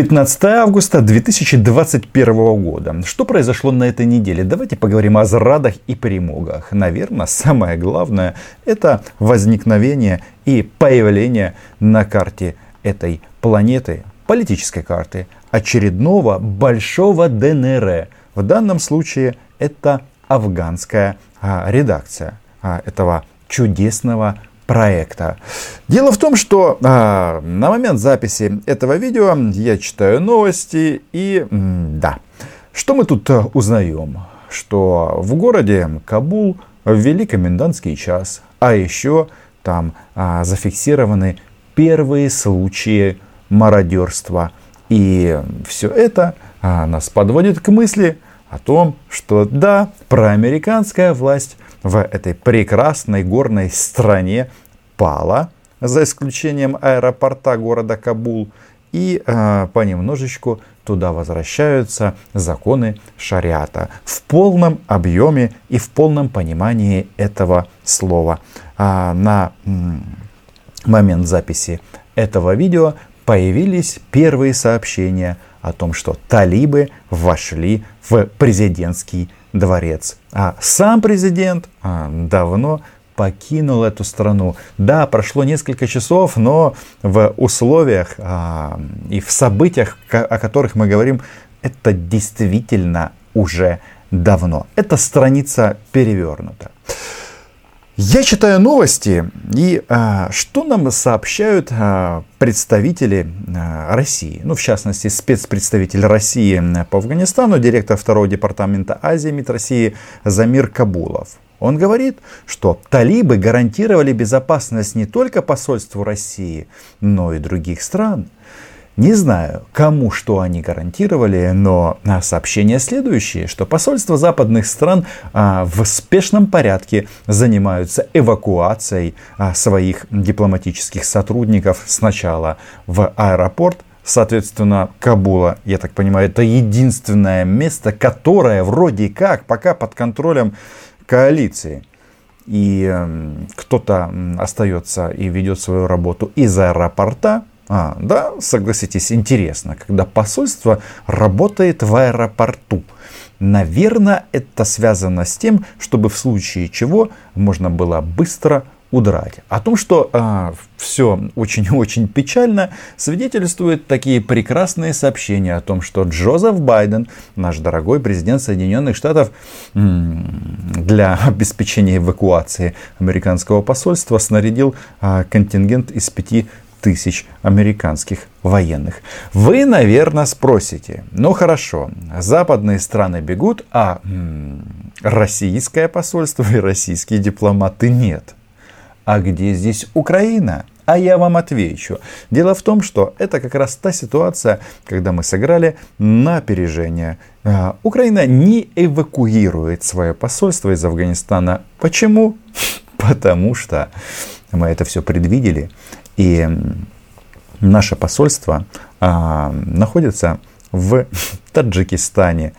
15 августа 2021 года. Что произошло на этой неделе? Давайте поговорим о зрадах и перемогах. Наверное, самое главное это возникновение и появление на карте этой планеты, политической карты, очередного большого ДНР. В данном случае это афганская а, редакция а, этого чудесного проекта. Дело в том, что а, на момент записи этого видео я читаю новости и да, что мы тут а, узнаем? Что в городе Кабул ввели комендантский час, а еще там а, зафиксированы первые случаи мародерства. И все это а, нас подводит к мысли о том, что да, проамериканская власть в этой прекрасной горной стране пала, за исключением аэропорта города Кабул, и э, понемножечку туда возвращаются законы шариата в полном объеме и в полном понимании этого слова. А на момент записи этого видео появились первые сообщения о том, что талибы вошли в президентский дворец. А сам президент а, давно покинул эту страну. Да, прошло несколько часов, но в условиях а, и в событиях, о которых мы говорим, это действительно уже давно. Эта страница перевернута. Я читаю новости, и а, что нам сообщают а, представители а, России, ну, в частности, спецпредставитель России по Афганистану, директор второго департамента Азии МИД России Замир Кабулов. Он говорит, что талибы гарантировали безопасность не только посольству России, но и других стран. Не знаю, кому что они гарантировали, но а, сообщение следующее, что посольства западных стран а, в спешном порядке занимаются эвакуацией а, своих дипломатических сотрудников сначала в аэропорт, соответственно, Кабула, я так понимаю, это единственное место, которое вроде как пока под контролем коалиции. И э, кто-то остается и ведет свою работу из аэропорта, а, да, согласитесь, интересно, когда посольство работает в аэропорту. Наверное, это связано с тем, чтобы в случае чего можно было быстро удрать. О том, что а, все очень-очень печально, свидетельствуют такие прекрасные сообщения о том, что Джозеф Байден, наш дорогой президент Соединенных Штатов, для обеспечения эвакуации американского посольства снарядил а, контингент из пяти тысяч американских военных. Вы, наверное, спросите, ну хорошо, западные страны бегут, а м- российское посольство и российские дипломаты нет. А где здесь Украина? А я вам отвечу. Дело в том, что это как раз та ситуация, когда мы сыграли на опережение. А, Украина не эвакуирует свое посольство из Афганистана. Почему? Потому что мы это все предвидели. И наше посольство а, находится в Таджикистане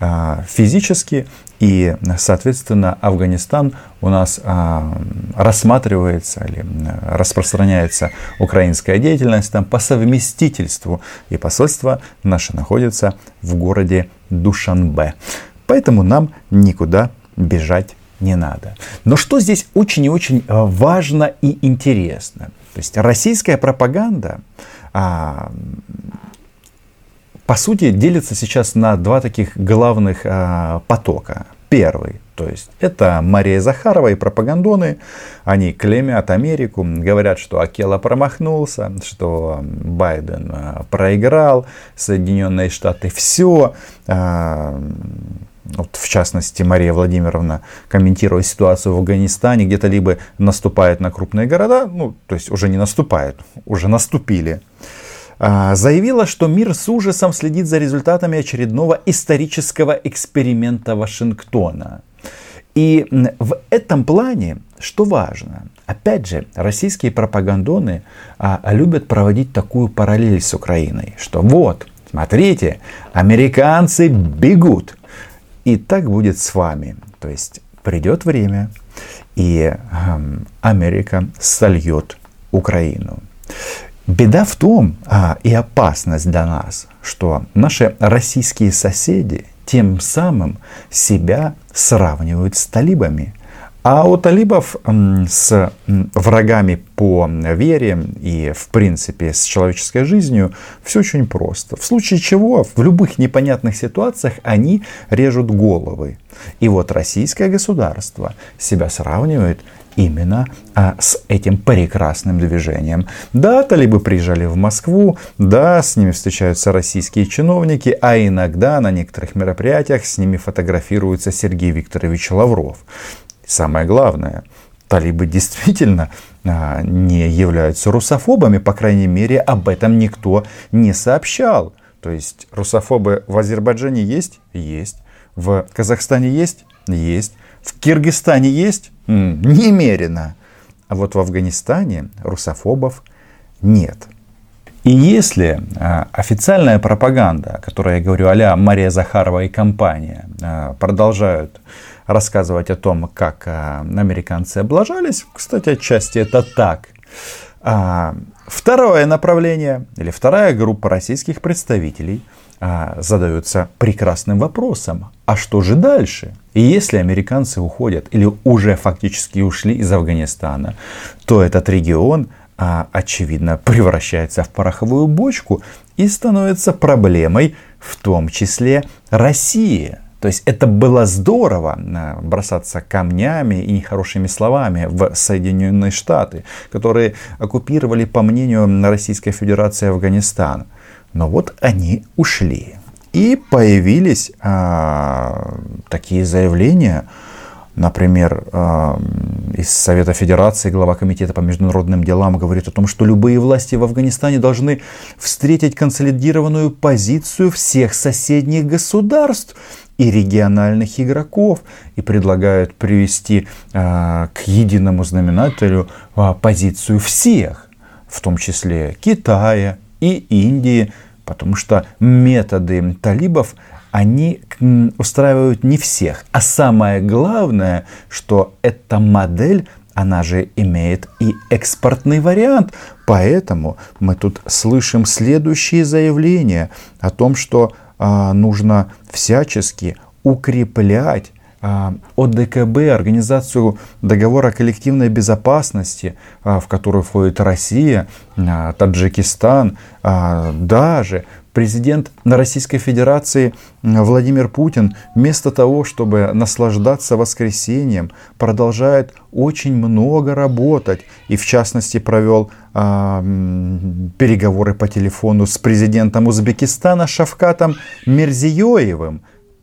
а, физически и, соответственно, Афганистан у нас а, рассматривается или распространяется украинская деятельность там по совместительству. И посольство наше находится в городе Душанбе. Поэтому нам никуда бежать не надо. Но что здесь очень и очень а, важно и интересно. То есть российская пропаганда по сути, делится сейчас на два таких главных а, потока. Первый, то есть это Мария Захарова и пропагандоны, они клемят Америку, говорят, что Акела промахнулся, что Байден а, проиграл, Соединенные Штаты все. А, вот, в частности, Мария Владимировна, комментируя ситуацию в Афганистане, где-то либо наступает на крупные города, ну, то есть уже не наступает, уже наступили. А, заявила, что мир с ужасом следит за результатами очередного исторического эксперимента Вашингтона. И в этом плане, что важно, опять же, российские пропагандоны а, любят проводить такую параллель с Украиной, что вот, смотрите, американцы бегут, и так будет с вами. То есть придет время, и э, Америка сольет Украину. Беда в том а, и опасность для нас, что наши российские соседи тем самым себя сравнивают с талибами. А у талибов с врагами по вере и, в принципе, с человеческой жизнью все очень просто. В случае чего, в любых непонятных ситуациях они режут головы. И вот российское государство себя сравнивает именно а, с этим прекрасным движением. Да, талибы приезжали в Москву, да, с ними встречаются российские чиновники, а иногда на некоторых мероприятиях с ними фотографируется Сергей Викторович Лавров. Самое главное, талибы действительно а, не являются русофобами, по крайней мере, об этом никто не сообщал. То есть русофобы в Азербайджане есть? Есть. В Казахстане есть? Есть. В Киргизстане есть? Немерено. А вот в Афганистане русофобов нет. И если э, официальная пропаганда, которая, я говорю, а Мария Захарова и компания, э, продолжают рассказывать о том, как а, американцы облажались. Кстати, отчасти это так. А, второе направление или вторая группа российских представителей а, задаются прекрасным вопросом. А что же дальше? И если американцы уходят или уже фактически ушли из Афганистана, то этот регион очевидно превращается в пороховую бочку и становится проблемой в том числе России. То есть это было здорово э, бросаться камнями и нехорошими словами в Соединенные Штаты, которые оккупировали, по мнению Российской Федерации, Афганистан. Но вот они ушли. И появились а, такие заявления, например, а, из Совета Федерации глава Комитета по международным делам говорит о том, что любые власти в Афганистане должны встретить консолидированную позицию всех соседних государств и региональных игроков и предлагают привести а, к единому знаменателю а, позицию всех, в том числе Китая и Индии, потому что методы талибов они устраивают не всех. А самое главное, что эта модель она же имеет и экспортный вариант. Поэтому мы тут слышим следующие заявления о том, что а, нужно всячески укреплять а, ОДКБ, Организацию договора коллективной безопасности, а, в которую входит Россия, Таджикистан, даже президент Российской Федерации Владимир Путин вместо того, чтобы наслаждаться воскресением, продолжает очень много работать. И в частности провел а, переговоры по телефону с президентом Узбекистана Шавкатом Мерзиёевым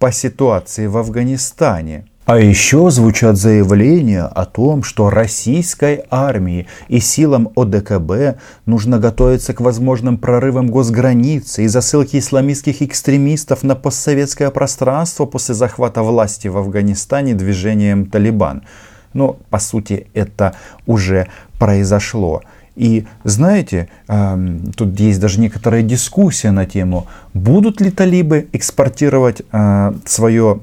по ситуации в Афганистане. А еще звучат заявления о том, что российской армии и силам ОДКБ нужно готовиться к возможным прорывам госграницы и засылке исламистских экстремистов на постсоветское пространство после захвата власти в Афганистане движением «Талибан». Но, по сути, это уже произошло. И знаете, тут есть даже некоторая дискуссия на тему, будут ли талибы экспортировать а, свое,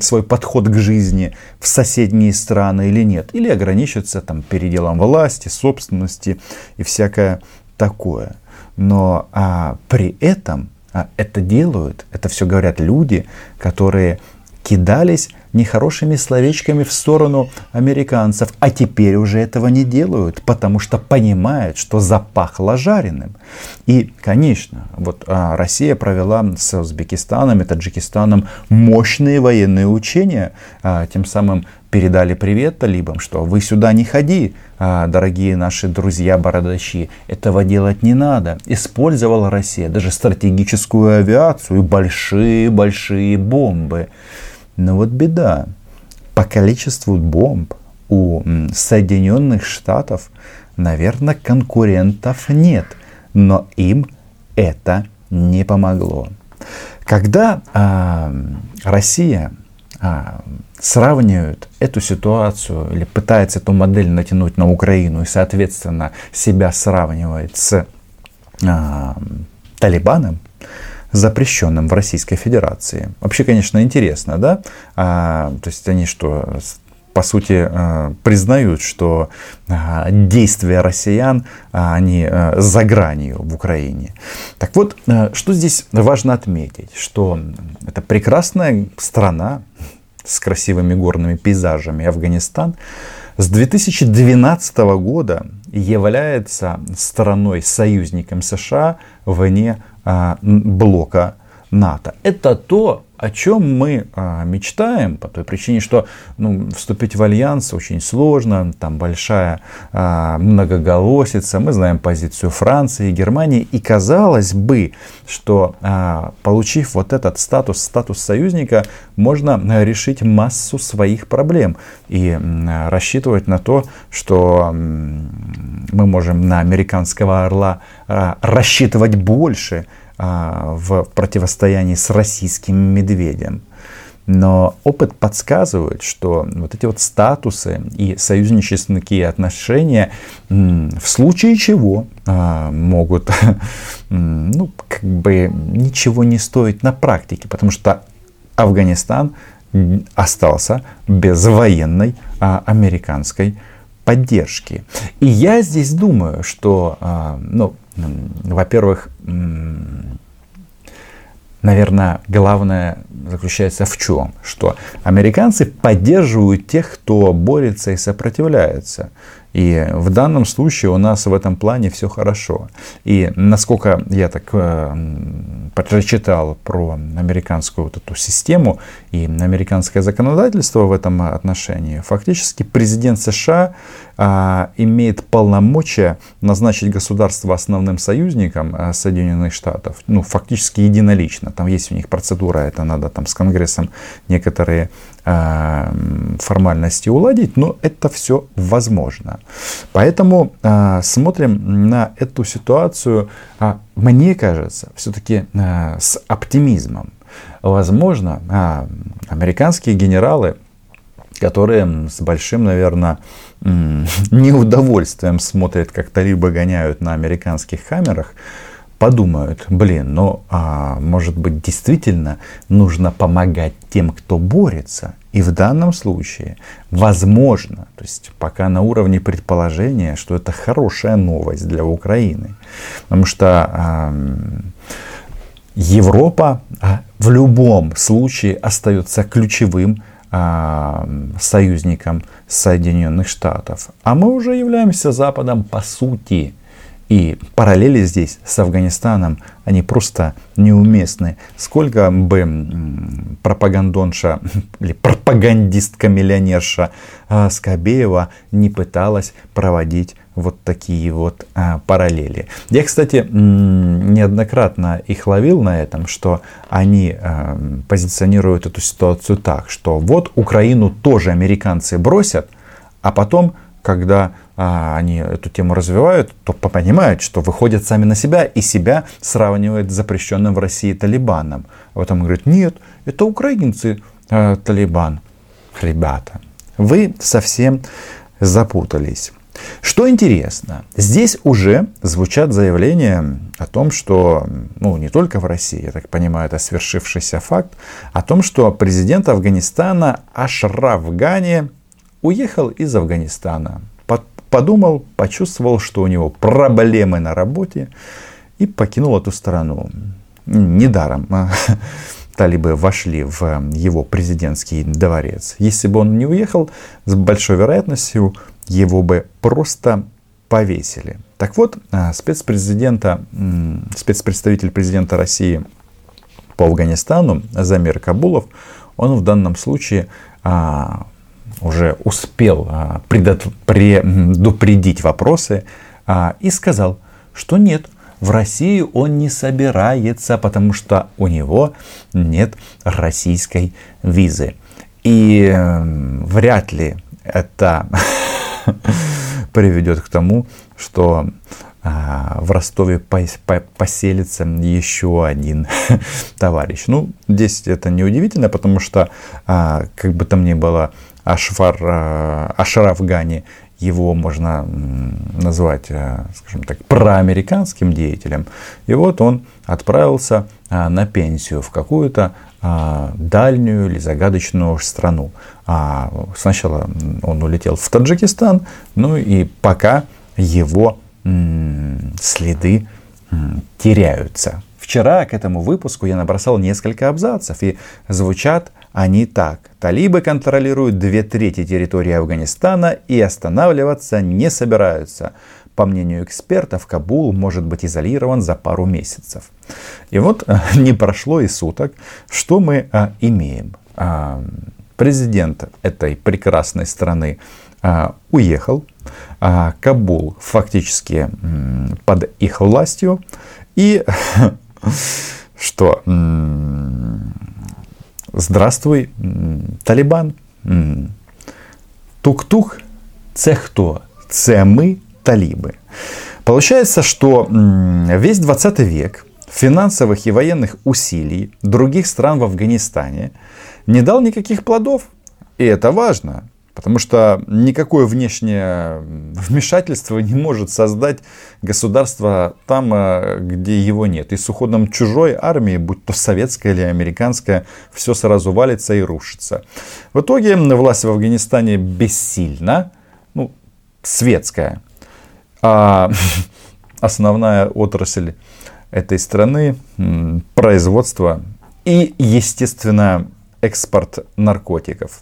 свой подход к жизни в соседние страны или нет, или ограничатся там переделом власти, собственности и всякое такое. Но а, при этом а, это делают, это все говорят люди, которые кидались нехорошими словечками в сторону американцев, а теперь уже этого не делают, потому что понимают, что запахло жареным. И, конечно, вот а, Россия провела с Узбекистаном и Таджикистаном мощные военные учения, а, тем самым передали привет талибам, что вы сюда не ходи, а, дорогие наши друзья-бородачи, этого делать не надо. Использовала Россия даже стратегическую авиацию и большие-большие бомбы. Но вот беда. По количеству бомб у Соединенных Штатов, наверное, конкурентов нет. Но им это не помогло. Когда а, Россия а, сравнивает эту ситуацию или пытается эту модель натянуть на Украину и, соответственно, себя сравнивает с а, Талибаном, запрещенным в Российской Федерации. Вообще, конечно, интересно, да? А, то есть они что, по сути, э, признают, что э, действия россиян, они за гранью в Украине. Так вот, что здесь важно отметить, что это прекрасная страна с красивыми горными пейзажами Афганистан с 2012 года является страной-союзником США вне блока НАТО. Это то, о чем мы а, мечтаем, по той причине, что ну, вступить в альянс очень сложно, там большая а, многоголосица, мы знаем позицию Франции и Германии, и казалось бы, что а, получив вот этот статус, статус союзника, можно решить массу своих проблем и а, рассчитывать на то, что мы можем на американского орла а, рассчитывать больше, а, в противостоянии с российским медведем. Но опыт подсказывает, что вот эти вот статусы и союзнические отношения в случае чего а, могут ну, как бы ничего не стоить на практике, потому что Афганистан остался без военной а, американской поддержки. И я здесь думаю, что, ну, во-первых, наверное, главное заключается в чем? Что американцы поддерживают тех, кто борется и сопротивляется. И в данном случае у нас в этом плане все хорошо. И насколько я так э, прочитал про американскую вот эту систему и американское законодательство в этом отношении, фактически президент США а, имеет полномочия назначить государство основным союзником а, Соединенных Штатов, ну, фактически единолично. Там есть у них процедура, это надо там с Конгрессом некоторые формальности уладить, но это все возможно. Поэтому а, смотрим на эту ситуацию, а, мне кажется, все-таки а, с оптимизмом. Возможно, а, американские генералы, которые с большим, наверное, неудовольствием смотрят, как талибы гоняют на американских камерах, подумают, блин, ну, а, может быть, действительно нужно помогать тем, кто борется. И в данном случае, возможно, то есть пока на уровне предположения, что это хорошая новость для Украины. Потому что а, Европа в любом случае остается ключевым союзником Соединенных Штатов. А мы уже являемся Западом по сути. И параллели здесь с Афганистаном, они просто неуместны. Сколько бы пропагандонша или пропагандистка-миллионерша а, Скобеева не пыталась проводить вот такие вот а, параллели. Я, кстати, неоднократно их ловил на этом, что они а, позиционируют эту ситуацию так, что вот Украину тоже американцы бросят, а потом, когда они эту тему развивают, то понимают, что выходят сами на себя и себя сравнивают с запрещенным в России Талибаном. А потом говорят, нет, это украинцы э, Талибан. Ребята, вы совсем запутались. Что интересно, здесь уже звучат заявления о том, что, ну, не только в России, я так понимаю, это свершившийся факт, о том, что президент Афганистана Ашраф Гани уехал из Афганистана. Подумал, почувствовал, что у него проблемы на работе и покинул эту страну. Недаром талибы вошли в его президентский дворец. Если бы он не уехал, с большой вероятностью его бы просто повесили. Так вот, а, спецпрезидента, спецпредставитель президента России по Афганистану Замир Кабулов, он в данном случае а, уже успел а, предупредить вопросы и сказал, что нет, в Россию он не собирается, потому что у него нет российской визы. И вряд ли это приведет к тому, что а, в Ростове поселится еще один товарищ. Ну, здесь это неудивительно, потому что, а, как бы там ни было, Ашфар, а, Ашраф Гани, его можно назвать, скажем так, проамериканским деятелем. И вот он отправился на пенсию в какую-то дальнюю или загадочную страну. Сначала он улетел в Таджикистан, ну и пока его следы теряются. Вчера к этому выпуску я набросал несколько абзацев, и звучат они так. Талибы контролируют две трети территории Афганистана и останавливаться не собираются. По мнению экспертов, Кабул может быть изолирован за пару месяцев. И вот не прошло и суток, что мы а, имеем. А, президент этой прекрасной страны а, уехал. А, Кабул фактически м, под их властью. И что здравствуй, Талибан. Тук-тук, це хто? Це мы, талибы. Получается, что весь 20 век финансовых и военных усилий других стран в Афганистане не дал никаких плодов. И это важно. Потому что никакое внешнее вмешательство не может создать государство там, э, где его нет. И с уходом чужой армии, будь то советская или американская, все сразу валится и рушится. В итоге власть в Афганистане бессильна, ну, светская. А основная отрасль этой страны производство и, естественно, экспорт наркотиков.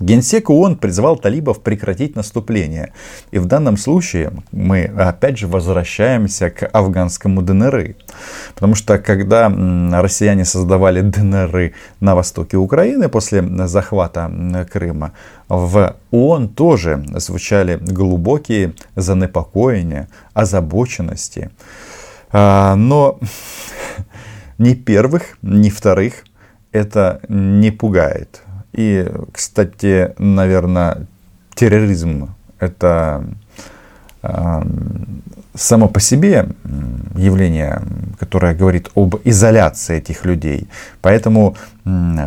Генсек ООН призвал талибов прекратить наступление. И в данном случае мы опять же возвращаемся к афганскому ДНР. Потому что когда россияне создавали ДНР на востоке Украины после захвата Крыма, в ООН тоже звучали глубокие занепокоения, озабоченности. А, но ни первых, ни вторых это не пугает. И, кстати, наверное, терроризм это само по себе явление, которое говорит об изоляции этих людей. Поэтому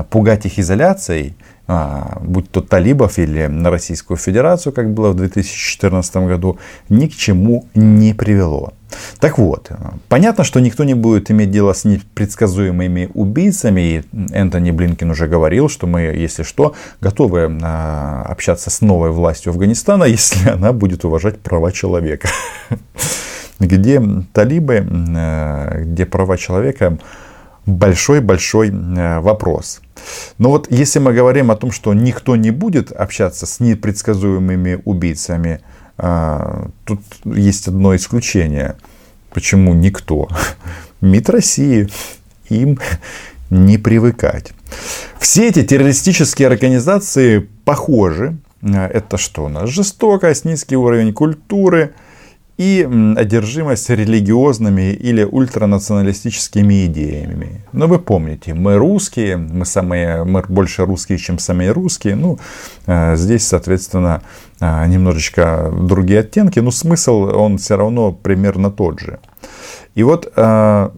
пугать их изоляцией а, будь то талибов или на Российскую Федерацию, как было в 2014 году, ни к чему не привело. Так вот, понятно, что никто не будет иметь дело с непредсказуемыми убийцами. И Энтони Блинкин уже говорил, что мы, если что, готовы а, общаться с новой властью Афганистана, если она будет уважать права человека. Где талибы, а, где права человека большой-большой э, вопрос. Но вот если мы говорим о том, что никто не будет общаться с непредсказуемыми убийцами, а, тут есть одно исключение. Почему никто? МИД России. Им не привыкать. Все эти террористические организации похожи. Это что у нас? Жестокость, низкий уровень культуры – и одержимость религиозными или ультранационалистическими идеями. Но вы помните, мы русские, мы, самые, мы больше русские, чем самые русские. Ну, э, здесь, соответственно, э, немножечко другие оттенки, но смысл он все равно примерно тот же. И вот э,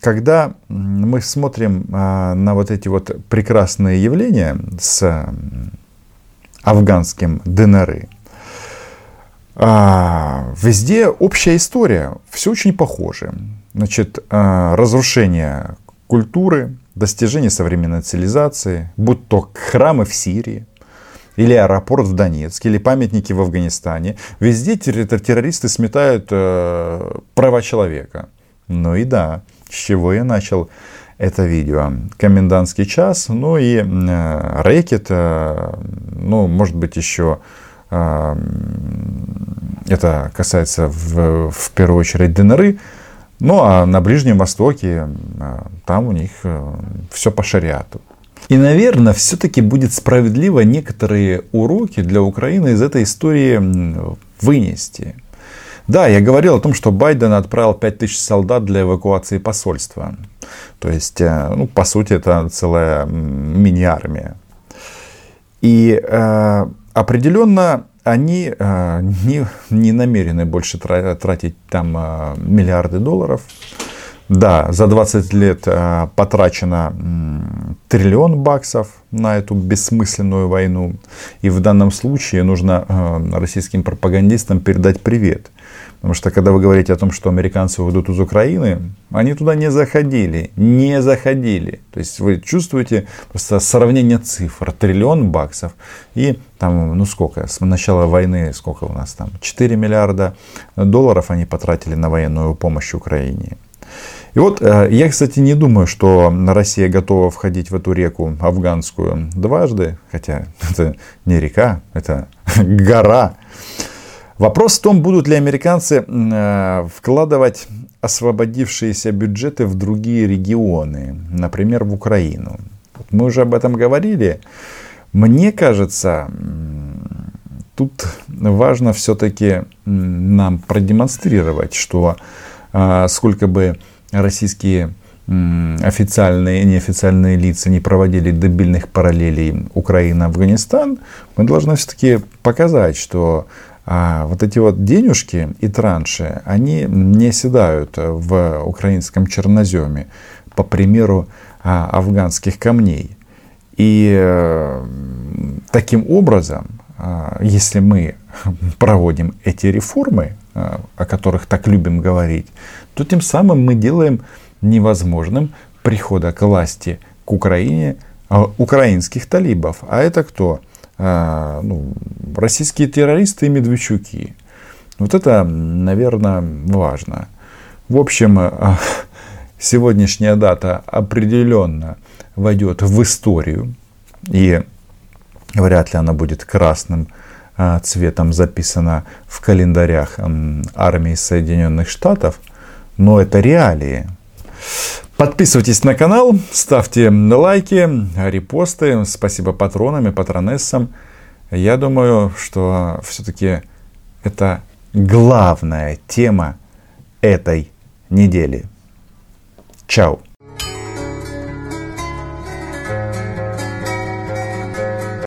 когда мы смотрим на вот эти вот прекрасные явления с афганским ДНР, а, везде общая история, все очень похоже. Значит, а, разрушение культуры, достижение современной цивилизации, будь то храмы в Сирии, или аэропорт в Донецке, или памятники в Афганистане. Везде террористы сметают э, права человека. Ну и да, с чего я начал это видео. Комендантский час, ну и э, рэкет, э, ну, может быть, еще это касается в, в первую очередь ДНР. Ну а на Ближнем Востоке а, там у них э, все по шариату. И, наверное, все-таки будет справедливо некоторые уроки для Украины из этой истории вынести. Да, я говорил о том, что Байден отправил 5000 солдат для эвакуации посольства. То есть, э, ну, по сути, это целая мини-армия. И э, определенно они э, не, не намерены больше тратить там э, миллиарды долларов. Да, за 20 лет э, потрачено триллион баксов на эту бессмысленную войну. И в данном случае нужно российским пропагандистам передать привет. Потому что когда вы говорите о том, что американцы уйдут из Украины, они туда не заходили, не заходили. То есть вы чувствуете просто сравнение цифр, триллион баксов и там, ну сколько, с начала войны, сколько у нас там, 4 миллиарда долларов они потратили на военную помощь Украине. И вот э, я, кстати, не думаю, что Россия готова входить в эту реку афганскую дважды, хотя это не река, это гора. Вопрос в том, будут ли американцы э, вкладывать освободившиеся бюджеты в другие регионы, например, в Украину. Мы уже об этом говорили. Мне кажется, тут важно все-таки нам продемонстрировать, что э, сколько бы российские официальные и неофициальные лица не проводили дебильных параллелей Украина-Афганистан, мы должны все-таки показать, что а вот эти вот денежки и транши, они не седают в украинском черноземе, по примеру а, афганских камней. И э, таким образом, а, если мы проводим эти реформы, а, о которых так любим говорить, то тем самым мы делаем невозможным прихода к власти к Украине украинских талибов. А это кто? А, ну, российские террористы и медведчуки. Вот это, наверное, важно. В общем, а, сегодняшняя дата определенно войдет в историю. И вряд ли она будет красным а, цветом записана в календарях армии Соединенных Штатов. Но это реалии. Подписывайтесь на канал, ставьте лайки, репосты. Спасибо патронам и патронессам. Я думаю, что все-таки это главная тема этой недели. Чао.